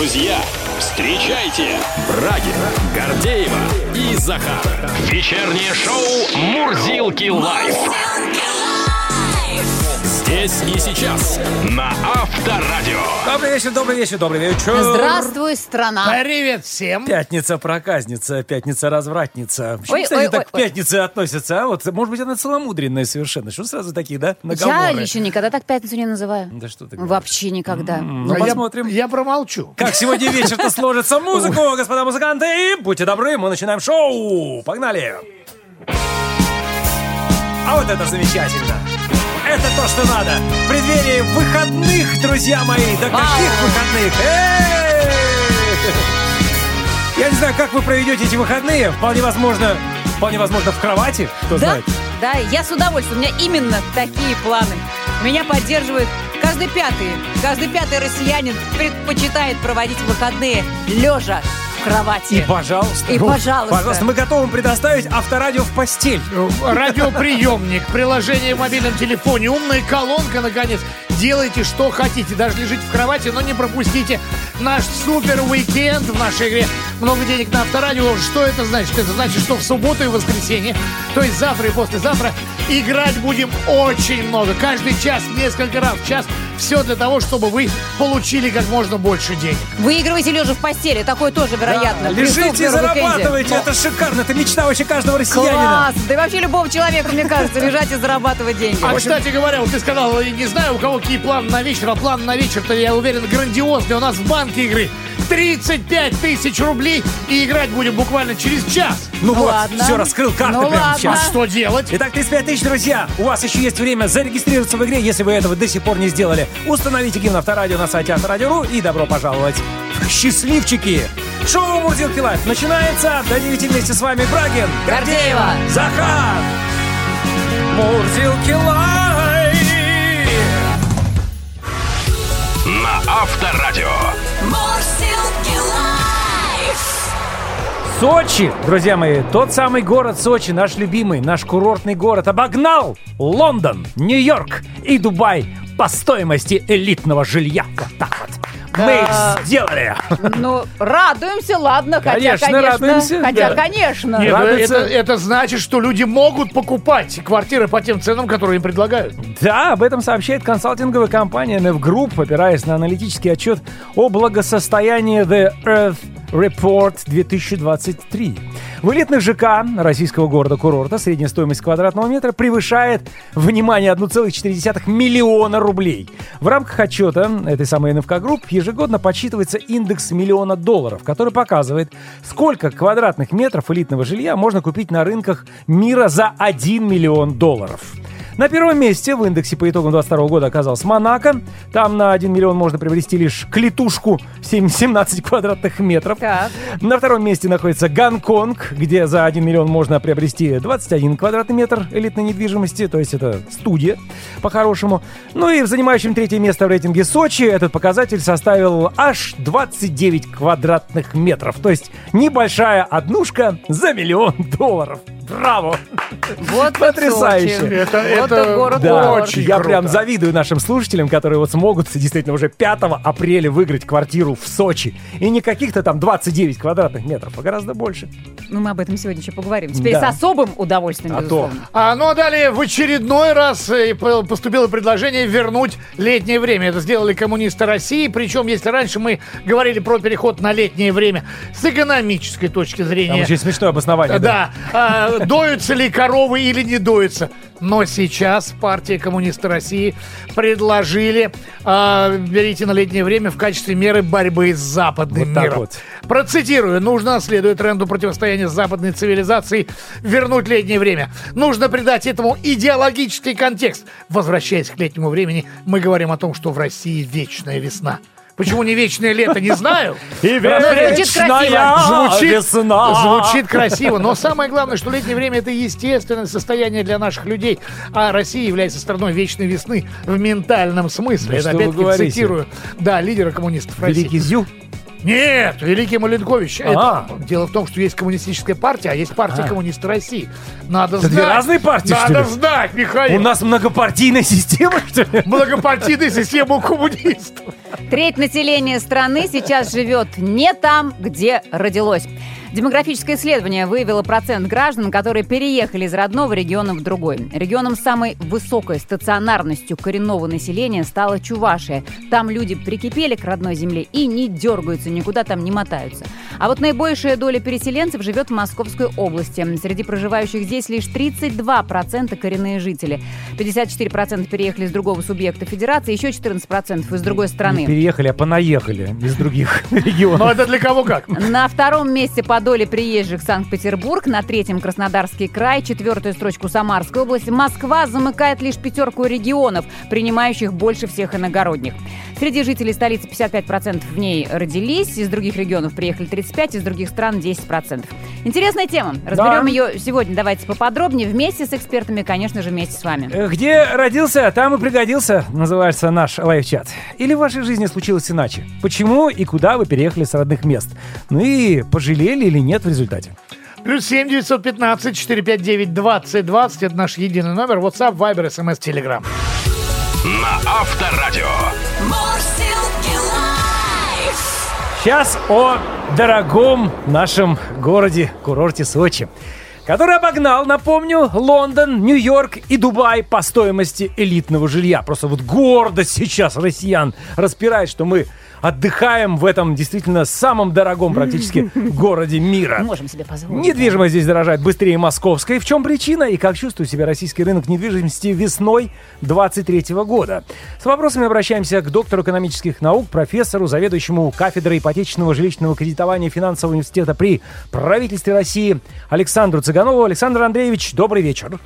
друзья, встречайте Брагин, Гордеева и Захар. Вечернее шоу «Мурзилки лайф». Здесь и сейчас на Авторадио. Добрый вечер, добрый вечер, добрый вечер. Здравствуй, страна. Привет всем. Пятница проказница, пятница развратница. Почему, Ой, кстати, ой, так ой, к пятнице относятся, а? Вот, может быть, она целомудренная совершенно. Что сразу такие, да, Я наговоры? лично никогда так пятницу не называю. Да что ты говоришь. Вообще никогда. Ну, А я- посмотрим. Я, промолчу. Как сегодня вечер-то сложится музыку, господа музыканты. И будьте добры, мы начинаем шоу. Погнали. А вот это замечательно. Это то, что надо. В преддверии выходных, друзья мои. Да каких выходных? Эй! Я не знаю, как вы проведете эти выходные. Вполне возможно, вполне возможно в кровати. Кто Да, знает. да, я с удовольствием. У меня именно такие планы. Меня поддерживает каждый пятый. Каждый пятый россиянин предпочитает проводить выходные лежа в кровати. И пожалуйста. И пожалуйста. Пожалуйста, мы готовы предоставить авторадио в постель. Радиоприемник, приложение в мобильном телефоне, умная колонка, наконец. Делайте, что хотите. Даже лежите в кровати, но не пропустите наш супер уикенд в нашей игре. Много денег на авторадио. Что это значит? Это значит, что в субботу и воскресенье, то есть завтра и послезавтра, играть будем очень много. Каждый час, несколько раз в час. Все для того, чтобы вы получили как можно больше денег. Выигрывайте лежа в постели. Такое тоже вероятно. при Лежите и зарабатывайте. Это шикарно. Это мечта вообще каждого россиянина. Класс! Да и вообще любого человека, мне кажется, лежать и зарабатывать деньги. А, кстати говоря, вот ты сказал, не знаю, у кого какие планы на вечер, а план на вечер-то, я уверен, грандиозный. У нас в банке игры 35 тысяч рублей, и играть будем буквально через час. Ну, вот, ладно. все, раскрыл карты Ну прямо ладно. А сейчас. что делать? Итак, 35 тысяч, друзья. У вас еще есть время зарегистрироваться в игре, если вы этого до сих пор не сделали. Установите гимн Авторадио на сайте Авторадио.ру и добро пожаловать в счастливчики. Шоу Мурзилки Live начинается. До 9 вместе с вами Брагин, Гордеева. Захар. Мурзилки Live. На Авторадио. Сочи, друзья мои, тот самый город Сочи, наш любимый, наш курортный город, обогнал Лондон, Нью-Йорк и Дубай по стоимости элитного жилья. Вот так вот. Мы их сделали. Ну, радуемся, ладно, хотя, Конечно, конечно, радуемся, хотя, да. конечно. Нет, Радуется- это, это значит, что люди могут покупать квартиры по тем ценам, которые им предлагают. Да, об этом сообщает консалтинговая компания NF Group, опираясь на аналитический отчет о благосостоянии The Wealth Report 2023. В элитных ЖК российского города-курорта средняя стоимость квадратного метра превышает, внимание, 1,4 миллиона рублей. В рамках отчета этой самой NF Group ежегодно подсчитывается индекс миллиона долларов, который показывает, сколько квадратных метров элитного жилья можно купить на рынках мира за 1 миллион долларов. На первом месте в индексе по итогам 22 года оказался Монако. Там на 1 миллион можно приобрести лишь клетушку 7 17 квадратных метров. Так. На втором месте находится Гонконг, где за 1 миллион можно приобрести 21 квадратный метр элитной недвижимости, то есть это студия по-хорошему. Ну и в занимающем третье место в рейтинге Сочи этот показатель составил аж 29 квадратных метров, то есть небольшая однушка за миллион долларов. Браво! Вот Потрясающе. Это- вот это- и город Да, очень я круто. прям завидую нашим слушателям, которые вот смогут действительно уже 5 апреля выиграть квартиру в Сочи. И не каких-то там 29 квадратных метров, а гораздо больше. Ну, мы об этом сегодня еще поговорим. Теперь Да. с особым удовольствием, А то. безусловно. А, ну а далее в очередной раз э, по- поступило предложение вернуть летнее время. Это сделали коммунисты России. Причем, если раньше мы говорили про переход на летнее время с экономической точки зрения. Там очень смешное обоснование. Да, а, доются ли коровы или не доются. Но сейчас партия коммунисты России предложили а, берите на летнее время в качестве меры борьбы с западным Вот миром. вот. Процитирую. Нужно, следуя тренду противостояния с западной цивилизацией, вернуть летнее время. Нужно придать этому идеологический контекст. Возвращаясь к летнему времени, мы говорим о том, что в России вечная весна. Почему не вечное лето, не знаю. И Звучит красиво. Звучит, весна. звучит красиво, но самое главное, что летнее время это естественное состояние для наших людей, а Россия является страной вечной весны в ментальном смысле. Да это опять-таки цитирую, да, лидера коммунистов России. Великий Зю. Нет, Великий Маленкович. А. это- дело в том, что есть коммунистическая партия, а есть партия А. коммунистов России. Надо Это знать. две разные партии, что Надо ли? знать, Михаил. У нас многопартийная система, что ли? Многопартийная система у коммунистов. Треть населения страны сейчас живет не там, где родилось. Демографическое исследование выявило процент граждан, которые переехали из родного региона в другой. Регионом с самой высокой стационарностью коренного населения стала Чувашия. Там люди прикипели к родной земле и не дергаются, никуда там не мотаются. А вот наибольшая доля переселенцев живет в Московской области. Среди проживающих здесь лишь 32% коренные жители. 54% переехали из другого субъекта федерации, еще 14% из другой Не страны. переехали, а понаехали из других регионов. Но это для кого как? На втором месте по доле приезжих Санкт-Петербург, на третьем Краснодарский край, четвертую строчку Самарская область. Москва замыкает лишь пятерку регионов, принимающих больше всех иногородних. Среди жителей столицы 55% в ней родились, из других регионов приехали 35%, из других стран 10%. Интересная тема. Разберем Да. ее сегодня. Давайте поподробнее, вместе с экспертами, конечно же, вместе с вами. Э, Где родился, там и пригодился, называется наш лайв-чат. Или в вашей жизни случилось иначе? Почему и куда вы переехали с родных мест? Ну и пожалели или нет в результате? Плюс семь девятьсот пятнадцать четыре пять девять двадцать двадцать. Это наш единый номер. WhatsApp, Viber, SMS, Telegram. На Авторадио. Сейчас о дорогом нашем городе, курорте Сочи, который обогнал, напомню, Лондон, Нью-Йорк и Дубай по стоимости элитного жилья. Просто вот гордость сейчас россиян распирает, что мы отдыхаем в этом действительно самом дорогом практически городе мира. Можем себе позволить. Недвижимость здесь дорожает быстрее московской. В чем причина и как чувствует себя российский рынок недвижимости весной 2023 года? С вопросами обращаемся к доктору экономических наук, профессору, заведующему кафедрой ипотечного жилищного кредитования финансового университета при правительстве России Александру Цыганову. Александр Андреевич, добрый вечер.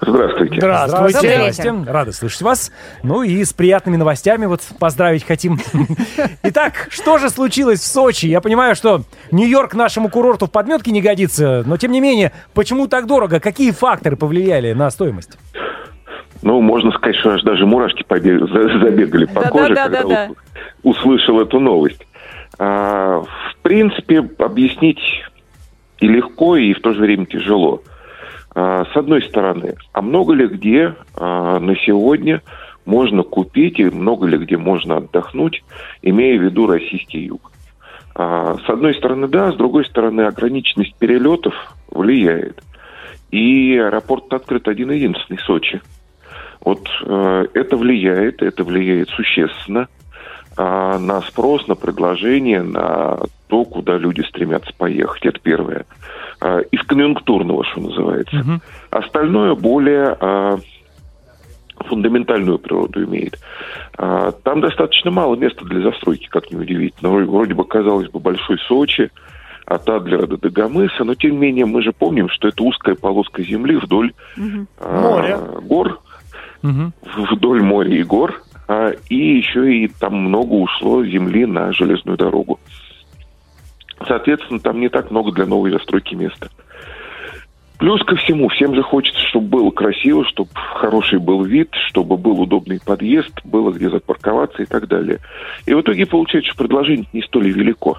Здравствуйте. Здравствуйте. Здрасте. Рады слышать вас. Ну и с приятными новостями вот поздравить хотим. Итак, что же случилось в Сочи? Я понимаю, что Нью-Йорк нашему курорту в подметке не годится, но тем не менее, почему так дорого? Какие факторы повлияли на стоимость? Ну, можно сказать, что аж даже мурашки побе- за- забегали по Да-да-да-да-да. коже, когда у- услышал эту новость. А, в принципе, объяснить и легко, и в то же время тяжело. А, с одной стороны, а много ли где а, на сегодня можно купить и много ли где можно отдохнуть, имея в виду российский юг? А, с одной стороны, да, с другой стороны, ограниченность перелетов влияет. И аэропорт открыт один-единственный, Сочи. Вот э, это влияет, это влияет существенно на спрос, на предложение, на то, куда люди стремятся поехать. Это первое. А, из конъюнктурного, что называется. Остальное более а, фундаментальную природу имеет. А, Там достаточно мало места для застройки, как ни удивительно. Вроде- Вроде бы, казалось бы, большой Сочи, от Адлера до Дагомыса, но тем не менее мы же помним, что это узкая полоска земли вдоль а, Моря. гор, Мгм. вдоль моря и гор, а, и еще и там много ушло земли на железную дорогу. Соответственно, там не так много для новой застройки места. Плюс ко всему, всем же хочется, чтобы было красиво, чтобы хороший был вид, чтобы был удобный подъезд, было где запарковаться и так далее. И в итоге получается, что предложение не столь и велико.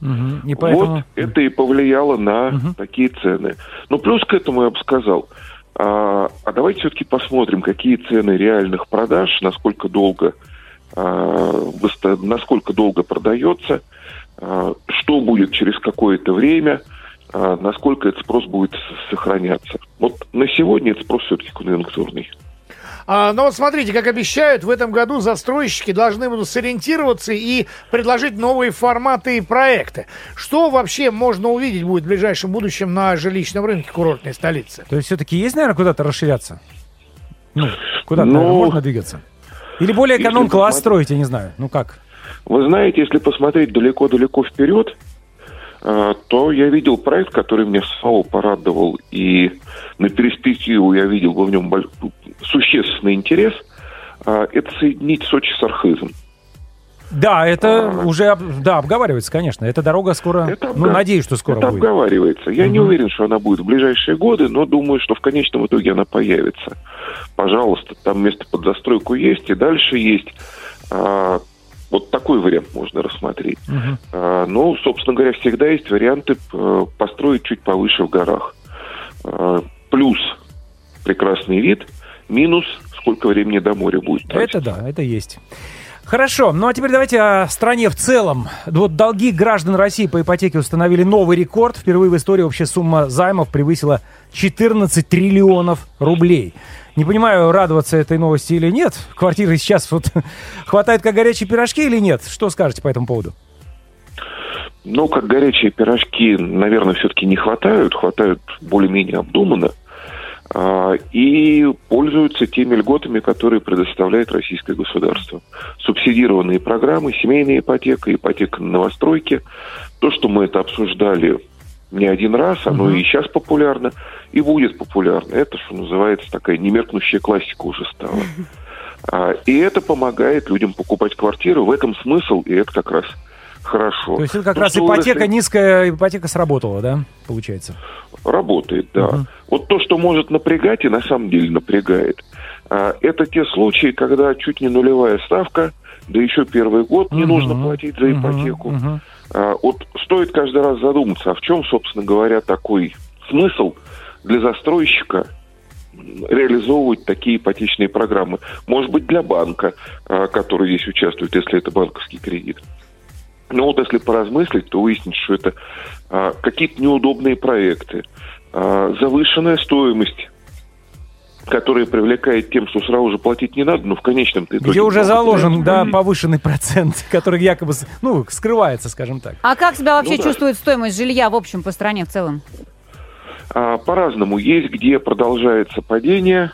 Мгм. И поэтому... Вот это и повлияло на Мгм. такие цены. Но плюс к этому я бы сказал, а, а давайте все-таки посмотрим, какие цены реальных продаж, насколько долго, а, насколько долго продается, что будет через какое-то время, а, насколько этот спрос будет сохраняться. Вот на сегодня этот спрос все-таки конъюнктурный. А, но вот смотрите, как обещают, в этом году застройщики должны будут сориентироваться и предложить новые форматы и проекты. Что вообще можно увидеть будет в ближайшем будущем на жилищном рынке курортной столицы? То есть все-таки есть, наверное, куда-то расширяться? Ну, куда-то, Ну, наверное, можно двигаться? Или более эконом-класс строить, я не знаю. Ну как? Вы знаете, если посмотреть далеко-далеко вперед, э, то я видел проект, который меня самого порадовал, и на перспективу я видел в нем боль- существенный интерес. Э, Это соединить Сочи с Архизом. Да, это А. уже да, обговаривается, конечно. Эта дорога скоро, Это ну, обга- надеюсь, что скоро Это будет. обговаривается. Я не Мгм. уверен, что она будет в ближайшие годы, но думаю, что в конечном итоге она появится. Пожалуйста, там место под застройку есть, и дальше есть. А, вот так, такой вариант можно рассмотреть. А, ну, собственно говоря, всегда есть варианты э, построить чуть повыше в горах. А, плюс прекрасный вид, минус сколько времени до моря будет. Это да, это есть. Хорошо, ну а теперь давайте о стране в целом. Вот долги граждан России по ипотеке установили новый рекорд. Впервые в истории общая сумма займов превысила 14 триллионов рублей. Не понимаю, радоваться этой новости или нет. Квартиры сейчас вот хватает как горячие пирожки или нет? Что скажете по этому поводу? Ну, как горячие пирожки, наверное, все-таки не хватают. Хватают более-менее обдуманно. А, и пользуются теми льготами, которые предоставляет российское государство. Субсидированные программы, семейная ипотека, ипотека на новостройки. То, что мы это обсуждали не один раз, оно и сейчас популярно, и будет популярно. Это, что называется, такая немеркнущая классика уже стала. А, и это помогает людям покупать квартиру. В этом смысл, и это как раз хорошо. То есть это как Ну, раз ипотека, выросли- низкая ипотека сработала, да, получается? Работает, да. Вот то, что может напрягать, и на самом деле напрягает, а, это те случаи, когда чуть не нулевая ставка, да еще первый год не Мгм. нужно платить за ипотеку. А, Вот стоит каждый раз задуматься, а в чем, собственно говоря, такой смысл для застройщика реализовывать такие ипотечные программы. Может быть, для банка, а, который здесь участвует, если это банковский кредит. Но вот если поразмыслить, то выяснится, что это а, какие-то неудобные проекты, а, завышенная стоимость, которая привлекает тем, что сразу же платить не надо, но в конечном итоге... Где уже заложен, да, повышенный процент, который якобы, ну, скрывается, скажем так. А как себя вообще Ну да. чувствует стоимость жилья в общем по стране в целом? А, по-разному. Есть, где продолжается падение,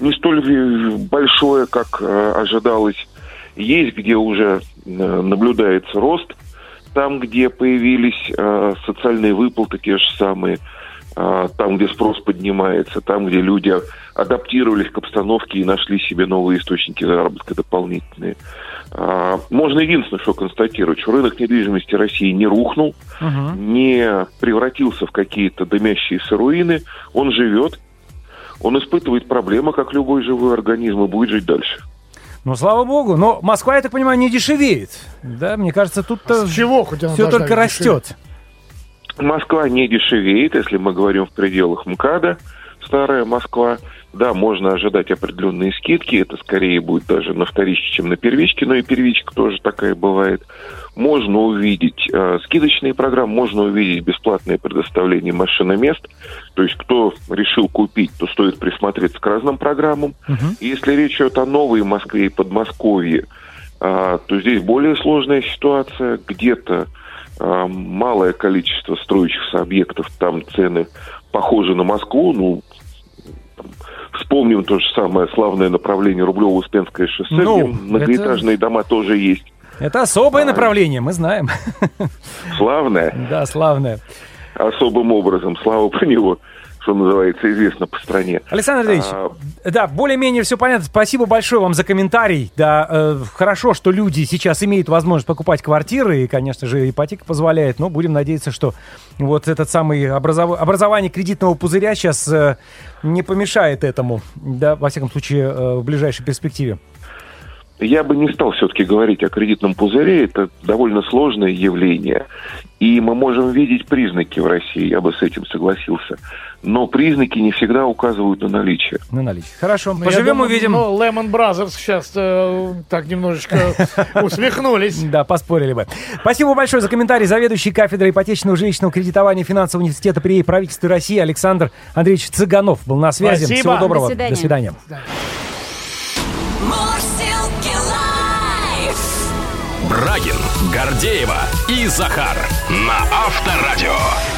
не столь большое, как э, ожидалось. Есть, где уже э, наблюдается рост. Там, где появились э, социальные выплаты, те же самые, э, там, где спрос поднимается, там, где люди адаптировались к обстановке и нашли себе новые источники заработка дополнительные. А, Можно единственное, что констатировать, что рынок недвижимости России не рухнул, не превратился в какие-то дымящиеся руины, он живет, он испытывает проблемы, как любой живой организм, и будет жить дальше. Ну, слава богу. Но Москва, я так понимаю, не дешевеет. Да, мне кажется, тут-то С чего хоть все только дешеветь? растет. Москва не дешевеет, если мы говорим в пределах МКАДа, старая Москва. Да, можно ожидать определенные скидки, это скорее будет даже на вторичке, чем на первичке, но и первичка тоже такая бывает. Можно увидеть э, скидочные программы, можно увидеть бесплатное предоставление машиномест. То есть, кто решил купить, то стоит присмотреться к разным программам. И Если речь идет о новой Москве и Подмосковье, а, то здесь более сложная ситуация. Где-то а, малое количество строящихся объектов, там цены похожи на Москву. Ну, там, вспомним то же самое славное направление Рублево-Успенское шоссе, Ну, где многоэтажные дома тоже есть. Это особое А. направление, мы знаем. Славное, Да, славное. особым образом, слава про него, что называется, известно по стране. Александр Андреевич, А, да, более-менее все понятно. Спасибо большое вам за комментарий. Да, э, хорошо, что люди сейчас имеют возможность покупать квартиры, и, конечно же, ипотека позволяет, но будем надеяться, что вот этот самый образов- образование кредитного пузыря сейчас э, не помешает этому, да, во всяком случае, э, в ближайшей перспективе. Я бы не стал все-таки говорить о кредитном пузыре. Это довольно сложное явление. И мы можем видеть признаки в России, я бы с этим согласился. Но признаки не всегда указывают на наличие. На наличие. Хорошо, Ну, поживем, думаю, увидим. Ну, Lehman Brothers сейчас э, так немножечко усмехнулись. Да, поспорили бы. Спасибо большое за комментарий. Заведующий кафедрой ипотечного жилищного кредитования финансового университета при правительстве России Александр Андреевич Цыганов был на связи. Спасибо. Всего доброго. До свидания. До свидания. Брагин, Гордеева и Захар на Авторадио.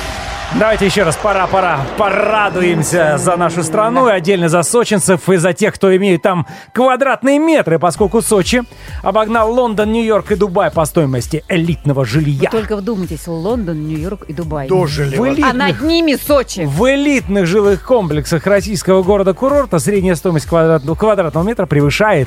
Давайте еще раз пора-пора порадуемся за нашу страну и отдельно за сочинцев и за тех, кто имеет там квадратные метры, поскольку Сочи обогнал Лондон, Нью-Йорк и Дубай по стоимости элитного Вы жилья. только вдумайтесь, Лондон, Нью-Йорк и Дубай. Дожили. В вот. А элитных, над ними Сочи. в элитных жилых комплексах российского города-курорта средняя стоимость квадрат- квадратного метра превышает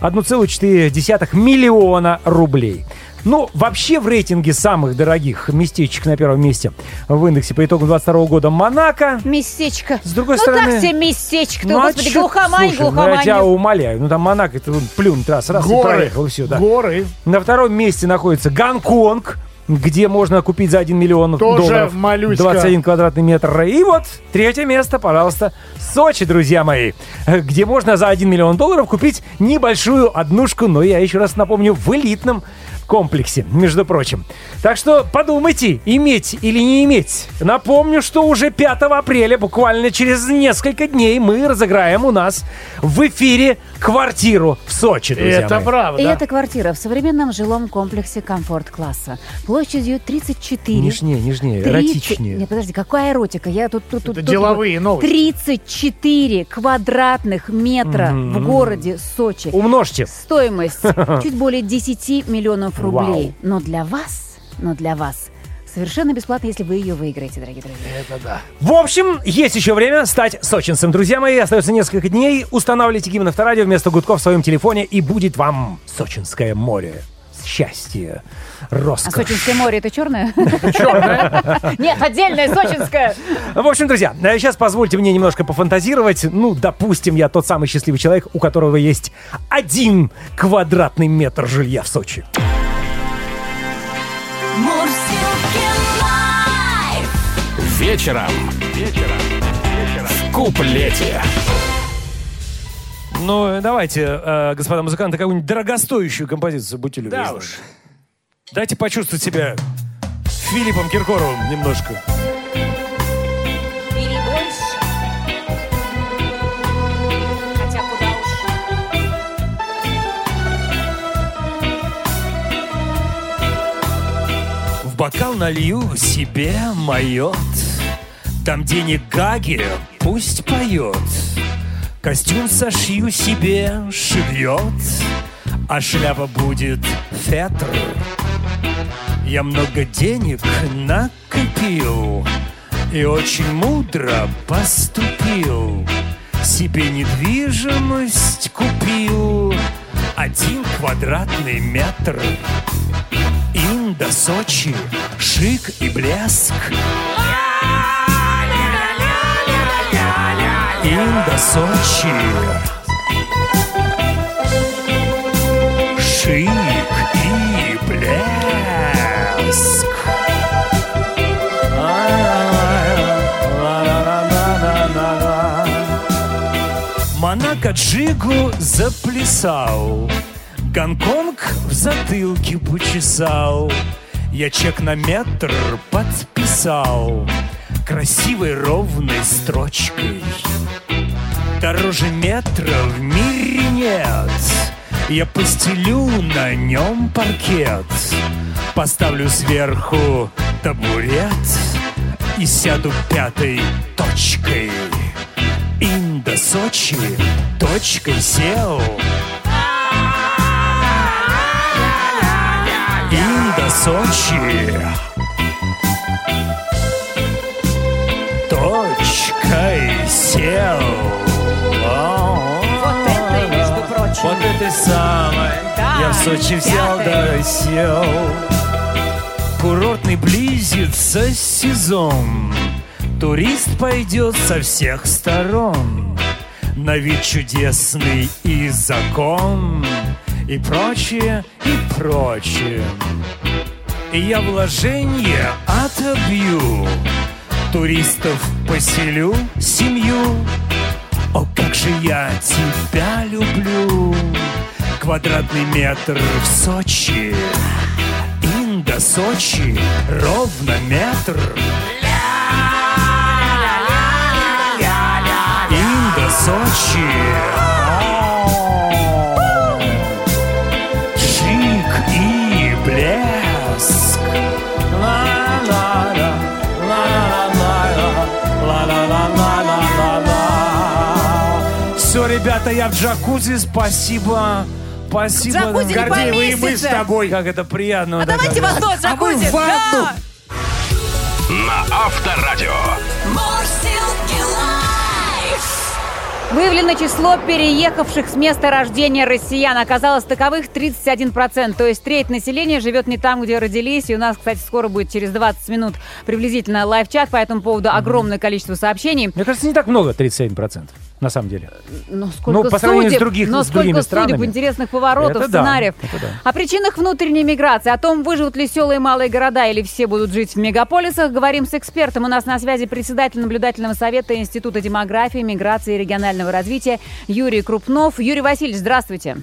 1,4 миллиона рублей. Ну, вообще в рейтинге самых дорогих местечек на первом месте в индексе по итогам 22 года Монако. Местечко. С другой ну стороны- так себе местечко. Ты, а господи, чё- глухомань, слушай, ну, глухомань. я тебя умоляю. Ну, там Монако, это плюнь раз, раз и Горы. проехал, и все, да. Горы. На втором месте находится Гонконг, где можно купить за 1 миллион Тоже долларов малюська. 21 квадратный метр. И вот третье место, пожалуйста, Сочи, друзья мои, где можно за 1 миллион долларов купить небольшую однушку, но я еще раз напомню, в элитном комплексе, между прочим. Так что подумайте, иметь или не иметь. Напомню, что уже 5 апреля, буквально через несколько дней, мы разыграем у нас в эфире квартиру в Сочи, друзья Это мои. правда. И эта квартира в современном жилом комплексе комфорт-класса. Площадью 34. Нежнее, нежнее, 30 эротичнее. Нет, подожди, какая эротика? Я тут... тут, тут Это тут деловые новости. 34 квадратных метра в городе Сочи. Умножьте. Стоимость чуть более 10 миллионов рублей. Вау. Но для вас, но для вас совершенно бесплатно, если вы ее выиграете, дорогие друзья. Это да. В общем, есть еще время стать сочинцем. Друзья мои, остается несколько дней. Устанавливайте гимн авторадио вместо гудков в своем телефоне, и будет вам Сочинское море. Счастье, А роскошь. Сочинское море это черное? Черное? Нет, отдельное сочинское. В общем, друзья, э, сейчас позвольте мне немножко пофантазировать. Ну, допустим, я тот самый счастливый человек, у которого есть один квадратный метр жилья в Сочи. Live. Вечером. Вечером. В куплете. Ну, э, давайте, э, господа музыканты, какую-нибудь дорогостоящую композицию, будьте любезны. Да уж. Дайте почувствовать себя Филиппом Киркоровым немножко. Бери больше. Хотя куда уж. В бокал налью себе майот. Там денег Гаги, пусть поет. Костюм сошью себе, шивет. А шляпа будет фетр. Я много денег накопил И очень мудро поступил Себе недвижимость купил Один квадратный метр Инда, Сочи, шик и блеск. Инда, Сочи. Шик и блеск. Монако Джигу заплясал, Гонконг в затылке почесал. Я чек на метр подписал Красивой ровной строчкой. Дороже метра в мире нет. Я постелю на нем паркет. Поставлю сверху табурет и сяду пятой точкой. Инда Сочи точкой сел. Инда Сочи точкой сел. Вот это, между прочим. Вот это самое. Да, Я в Сочи взял да сел. Курортный близится сезон. Турист пойдет со всех сторон. На вид чудесный и закон. И прочее, и прочее. И я вложение отобью. Туристов поселю семью. О, как же я тебя люблю! Квадратный метр в Сочи Инда, Сочи, ровно метр. Инда, Сочи ребята, я в джакузи, спасибо. Спасибо. Джакузи Гордеева, и мы с тобой. Как это приятно. А вот давайте это. вас тоже А мы джакузи. в ванну. Да. На Авторадио. Выявлено число переехавших с места рождения россиян. Оказалось таковых 31%. То есть треть населения живет не там, где родились. И у нас, кстати, скоро будет через 20 минут приблизительно лайв-чат по этому поводу. Огромное количество сообщений. Мне кажется, не так много, 37%, на самом деле. Но сколько Ну, по сравнению с судеб, других- но с другими сколько судеб, странами. интересных поворотов, Это да, сценариев. это да. О причинах внутренней миграции, о том, выживут ли селы и малые города или все будут жить в мегаполисах, говорим с экспертом. У нас на связи председатель наблюдательного совета Института демографии, миграции и регионального развития Юрий Крупнов. Юрий Васильевич, здравствуйте.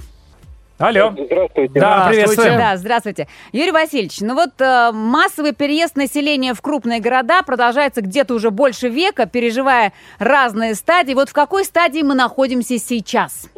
Алло. Здравствуйте. Да, приветствуем. Да, здравствуйте. Юрий Васильевич, ну вот э, массовый переезд населения в крупные города продолжается где-то уже больше века, переживая разные стадии. Вот в какой стадии мы находимся сейчас?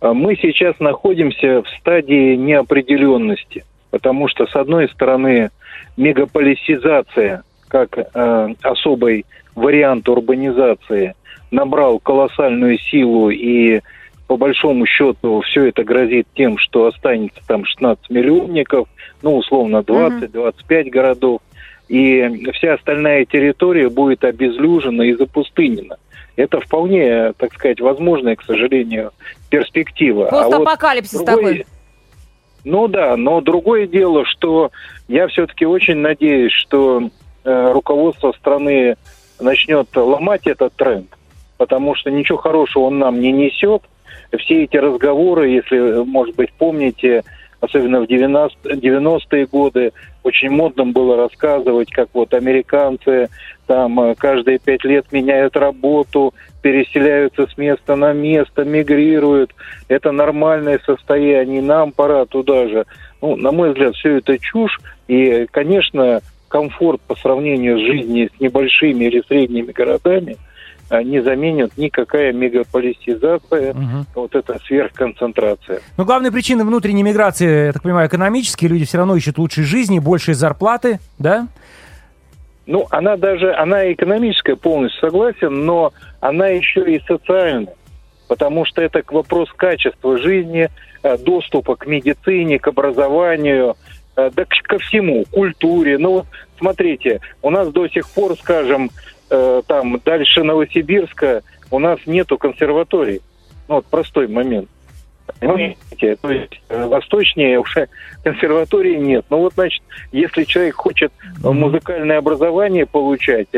А Мы сейчас находимся в стадии неопределенности, потому что, с одной стороны, мегаполисизация, как э, особый вариант урбанизации, набрал колоссальную силу и по большому счету все это грозит тем, что останется там 16 миллионников, ну, условно, 20-25 городов, и вся остальная территория будет обезлюжена и запустынена. Это вполне, так сказать, возможная, к сожалению, перспектива. А вот другой- такой. Ну да, но другое дело, что я все-таки очень надеюсь, что э, руководство страны начнет ломать этот тренд, потому что ничего хорошего он нам не несет. Все эти разговоры, если, может быть, помните, особенно в 90 90-е годы, очень модным было рассказывать, как вот американцы там э, каждые пять лет меняют работу, переселяются с места на место, мигрируют. Это нормальное состояние, нам пора туда же. Ну, на мой взгляд, все это чушь. И, конечно, комфорт по сравнению с жизнью с небольшими или средними городами не заменит никакая мегаполисизация, Мгм. вот эта сверхконцентрация. Ну, главные причины внутренней миграции, я так понимаю, экономические. Люди все равно ищут лучшей жизни, большей зарплаты, да? Ну, она даже, она экономическая полностью согласен, но она еще и социальная, потому что это вопрос качества жизни, э, доступа к медицине, к образованию, э, да ко всему, культуре. Ну, вот смотрите, у нас до сих пор, скажем, э, там дальше Новосибирска у нас нету консерваторий. Ну, вот простой момент. Понимаете? То есть э, восточнее уже консерватории нет. Ну вот, значит, если человек хочет э, музыкальное образование получать,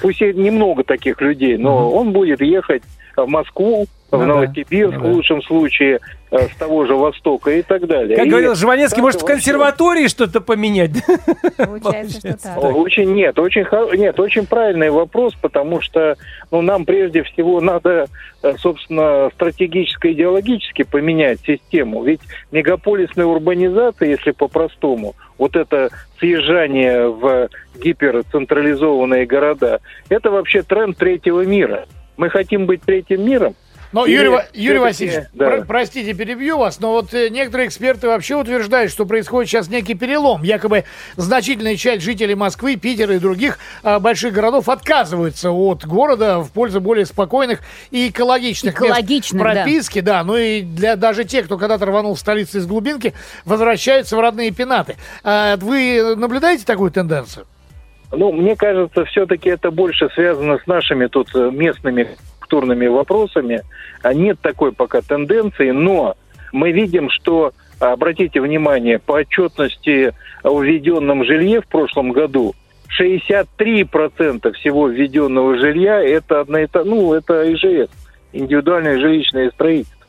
пусть и немного таких людей, но он будет ехать в Москву, в да, Новосибирск ну да. в лучшем случае, э, с того же Востока и так далее. Как И говорил Жванецкий, так может, в консерватории что-то поменять? Получается, что так. Очень нет, очень нет, очень правильный вопрос, потому что ну, нам прежде всего надо, э, собственно, стратегически идеологически поменять систему. Ведь мегаполисная урбанизация, если по-простому, вот это съезжание в гиперцентрализованные города, это вообще тренд третьего мира. Мы хотим быть третьим миром. Но, Или Юрий, Юрий Васильевич, да. про- простите, перебью вас, но вот э, некоторые эксперты вообще утверждают, что происходит сейчас некий перелом. Якобы значительная часть жителей Москвы, Питера и других э, больших городов отказываются от города в пользу более спокойных и экологичных мест Экологичных, да. прописки. Да. ну и для даже тех, кто когда-то рванул в столицу из глубинки, возвращаются в родные пенаты. А вы наблюдаете такую тенденцию? Ну, мне кажется, все-таки это больше связано с нашими тут э, местными культурными вопросами. А Нет такой пока тенденции, но мы видим, что, обратите внимание, по отчетности о введенном жилье в прошлом году 63% всего введенного жилья это одна ну, это ИЖС, индивидуальное жилищное строительство.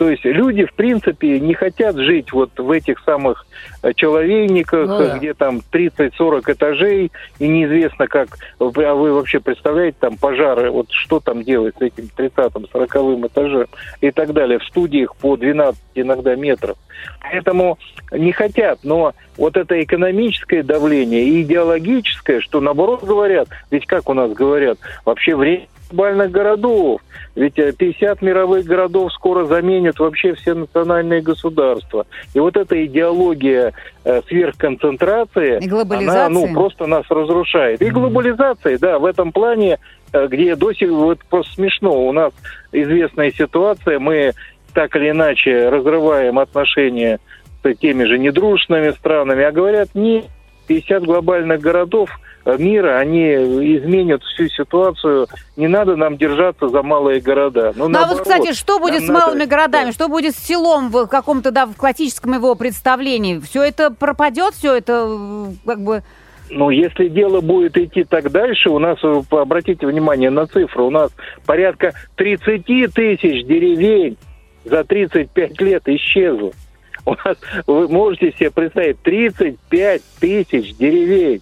То есть люди, в принципе, не хотят жить вот в этих самых э, человейниках, Ну да. где там 30-40 этажей, и неизвестно как... вы- А вы вообще представляете, там пожары, вот что там делать с этим 30-м, 40 этажем и так далее, в студиях по 12 иногда метров. Поэтому не хотят, но вот это экономическое давление и идеологическое, что наоборот говорят, ведь как у нас говорят, вообще время глобальных городов. Ведь э, 50 мировых городов скоро заменят вообще все национальные государства. И вот эта идеология э, сверхконцентрации, она ну, просто нас разрушает. И глобализация, да, в этом плане, э, где до сих вот просто смешно, у нас известная ситуация, мы так или иначе разрываем отношения с теми же недружными странами, а говорят, не 50 глобальных городов э, мира, они изменят всю ситуацию. Не надо нам держаться за малые города. Ну, Ну а вот, кстати, что будет с надо- малыми городами? Что будет с селом в каком-то, да, в классическом его представлении? Все это пропадет, все это э, как бы... Ну, если дело будет идти так дальше, у нас, э, обратите внимание на цифры, у нас порядка 30 тысяч деревень за 35 лет исчезло. У нас, вы можете себе представить, 35 тысяч деревень.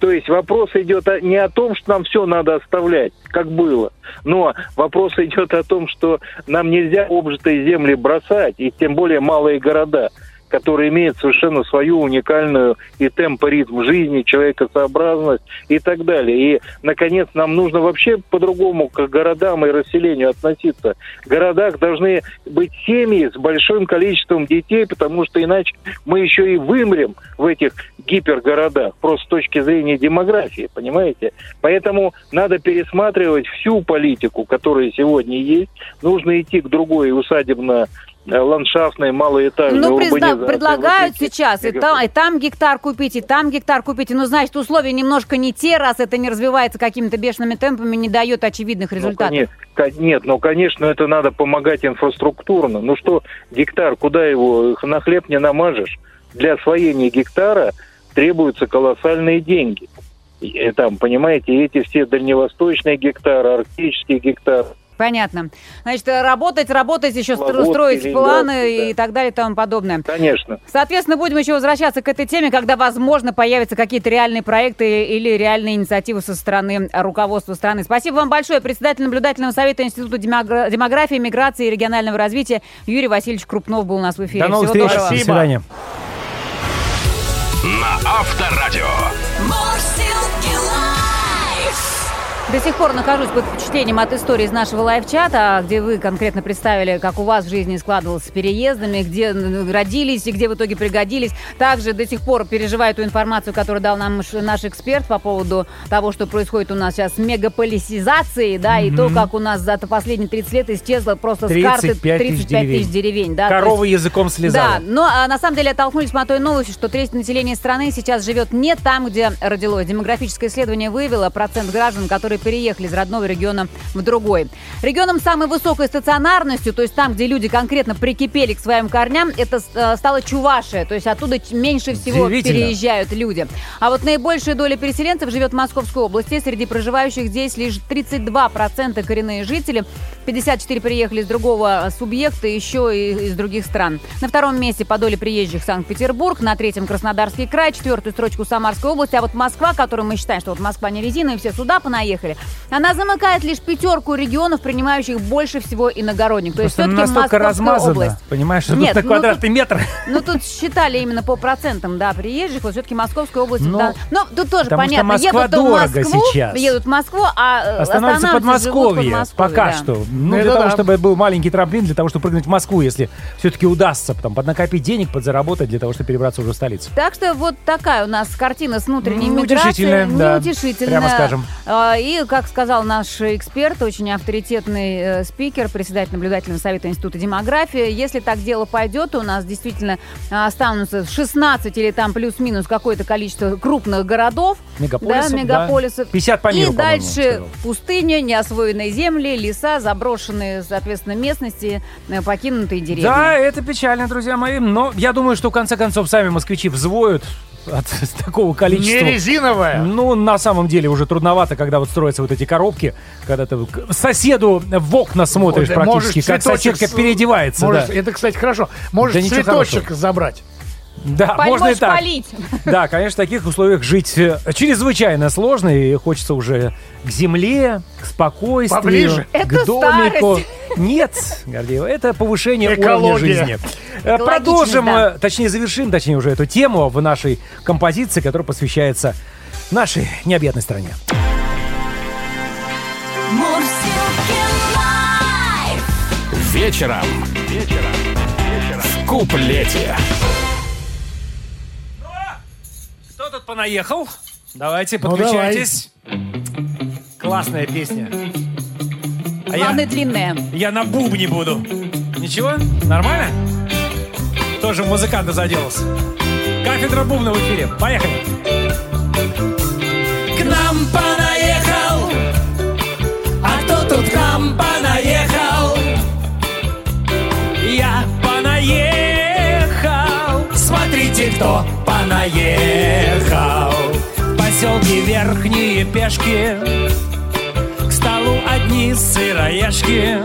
То есть вопрос идет не о том, что нам все надо оставлять, как было, но вопрос идет о том, что нам нельзя обжитые земли бросать, и тем более малые города, которые имеют совершенно свою уникальную и темп, ритм жизни, человекосообразность и так далее. И, наконец, нам нужно вообще по-другому к городам и расселению относиться. В городах должны быть семьи с большим количеством детей, потому что иначе мы еще и вымрем в этих гипергородах, просто с точки зрения демографии, понимаете? Поэтому надо пересматривать всю политику, которая сегодня есть. Нужно идти к другой усадебно ландшафтной, малоэтажной Ну, призна- урбанизации. предлагают Вот эти сейчас и там, и там гектар купить, и там гектар купить. Ну, значит, условия немножко не те, раз это не развивается какими-то бешеными темпами, не дает очевидных Ну, результатов. коне- ко- нет, ну, конечно, это надо помогать инфраструктурно. Ну что, гектар, куда его? На хлеб не намажешь. Для освоения гектара требуются колоссальные деньги. И, э, там, понимаете, эти все дальневосточные гектары, арктические гектары. Понятно. Значит, работать, работать, еще Слободки, строить планы да. и так далее и тому подобное. Конечно. Соответственно, будем еще возвращаться к этой теме, когда, возможно, появятся какие-то реальные проекты или реальные инициативы со стороны руководства страны. Спасибо вам большое. Председатель наблюдательного совета Института демогра- демографии, миграции и регионального развития Юрий Васильевич Крупнов был у нас в эфире. До новых Всего встреч. доброго. До свидания. На Авторадио. До сих пор нахожусь под впечатлением от истории из нашего лайв-чата, где вы конкретно представили, как у вас в жизни складывалось с переездами, где родились и где в итоге пригодились. Также до сих пор переживаю ту информацию, которую дал нам наш эксперт по поводу того, что происходит у нас сейчас с мегаполисизацией, да, и то, как у нас за последние 30 лет исчезло просто с карты 35 тысяч 35 тысяч деревень. деревень. Да, то есть- Корова языком слезала. да, но а, на самом деле оттолкнулись мы от той новости, что треть населения страны сейчас живет не там, где родилось. Демографическое исследование выявило процент граждан, которые переехали из родного региона в другой. Регионом с самой высокой стационарностью, то есть там, где люди конкретно прикипели к своим корням, это э, стала Чувашия, то есть оттуда меньше всего переезжают люди. А вот наибольшая доля переселенцев живет в Московской области. Среди проживающих здесь лишь 32% коренные жители, 54 приехали из другого субъекта, еще и из других стран. На втором месте по доле приезжих Санкт-Петербург, на третьем Краснодарский край, четвертую строчку Самарская область, а вот Москва, которую мы считаем, что вот Москва не резина, и все сюда понаехали, она замыкает лишь пятерку регионов, принимающих больше всего иногородних. То есть все-таки Московская размазано, область. понимаешь, что Нет, тут на ну квадратный метр. Ну, тут считали именно по процентам, да, приезжих. Вот все-таки Московская область, Ну, да. Ну, тут тоже понятно. Едут в Москву, сейчас. едут в Москву, а живут Подмосковье. Подмосковье, Пока да. что. Ну, Это для того, да. чтобы был маленький трамплин, для того, чтобы прыгнуть в Москву, если все-таки удастся потом поднакопить денег, подзаработать для того, чтобы перебраться уже в столицу. Так что вот такая у нас картина с внутренней Неутешительная, миграцией. да, Неутешительная. прямо скажем. А, И, как сказал наш эксперт, очень авторитетный э, спикер, председатель наблюдательного совета Института демографии, если так дело пойдет, у нас действительно останутся 16 или там плюс-минус какое-то количество крупных городов, Мегаполисов, да, да. мегаполисов. 50 по И миру, по-моему, дальше пустыня, неосвоенные земли, леса, заброшенные, соответственно, местности, э, покинутые деревни. Да, это печально, друзья мои. Но я думаю, что в конце концов сами москвичи взвоют от такого количества. Не резиновая. Ну, на самом деле уже трудновато, когда вот строятся вот эти коробки, когда ты к соседу в окна смотришь Вот, практически, можешь как цветочек соседка с- переодевается. можешь- да. Это, кстати, хорошо. Можешь Да цветочек забрать. Да, Поль- можно и так. Да, конечно, в таких условиях жить э, чрезвычайно сложно, и хочется уже к земле, к спокойствию, Поближе. к Это домику. старость. Нет, Гордеева, это повышение уровня Экология. жизни. Э, Продолжим, да. э, точнее завершим, точнее уже эту тему в нашей композиции, которая посвящается нашей необъятной стране. Live. Вечером. Вечером. В куплете. Кто тут понаехал? Давайте, Ну, подключайтесь. Классная песня. А я, Главное, длинная. я на бубне буду. Ничего? Нормально? Тоже музыканта заделался. Кафедра бубна в эфире. Поехали. нам понаехал? Кто понаехал. В поселке Верхние Пешки К столу одни сыроежки.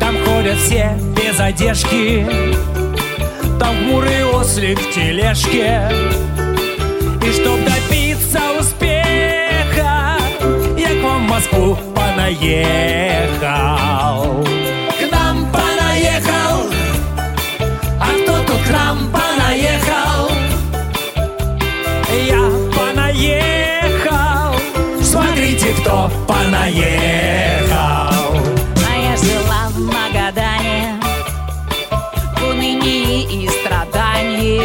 Там ходят все без одежки Там хмурый ослик в тележке. И чтоб добиться успеха Я к вам в Москву понаехал кто понаехал. А я жила в Магадане В унынии и страдании.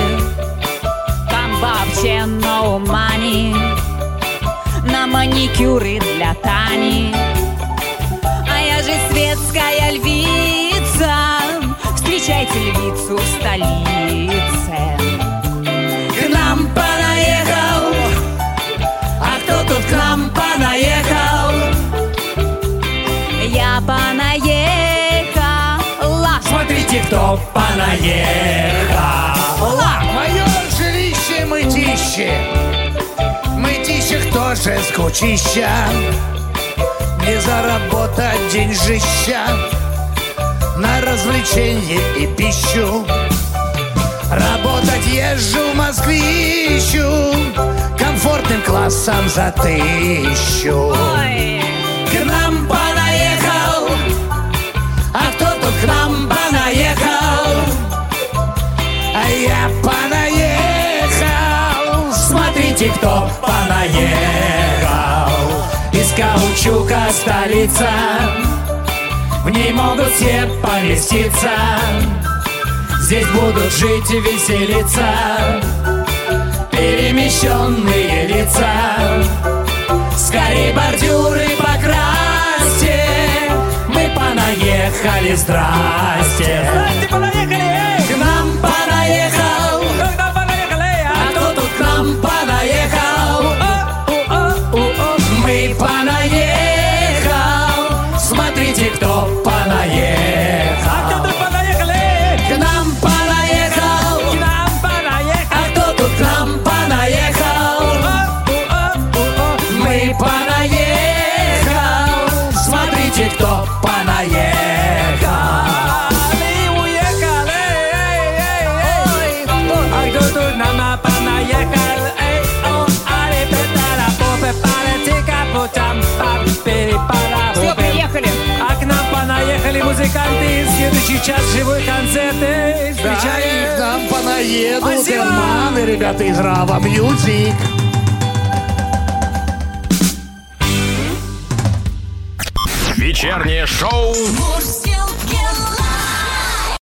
Там вообще no На маникюры для Тани. А я же светская львица Встречайте львицу в столице понаехала Смотрите, кто понаехал Мое жилище мытище. Мытищах тоже скучища Не заработать деньжища На развлечение и пищу. Работать езжу в Москвищу Комфортным классом за тысячу К нам понаехал я понаехал. Смотрите, кто понаехал. Из каучука столица. В ней могут все поместиться. Здесь будут жить и веселиться Перемещенные лица. Скорей бордюры покрасьте. Мы понаехали, здрасте Следующий час живой концерт Эй, Да, и к Встречаем нам понаедут Спасибо. Эрманы, ребята из Рава Мьюзик. Вечернее шоу лайф.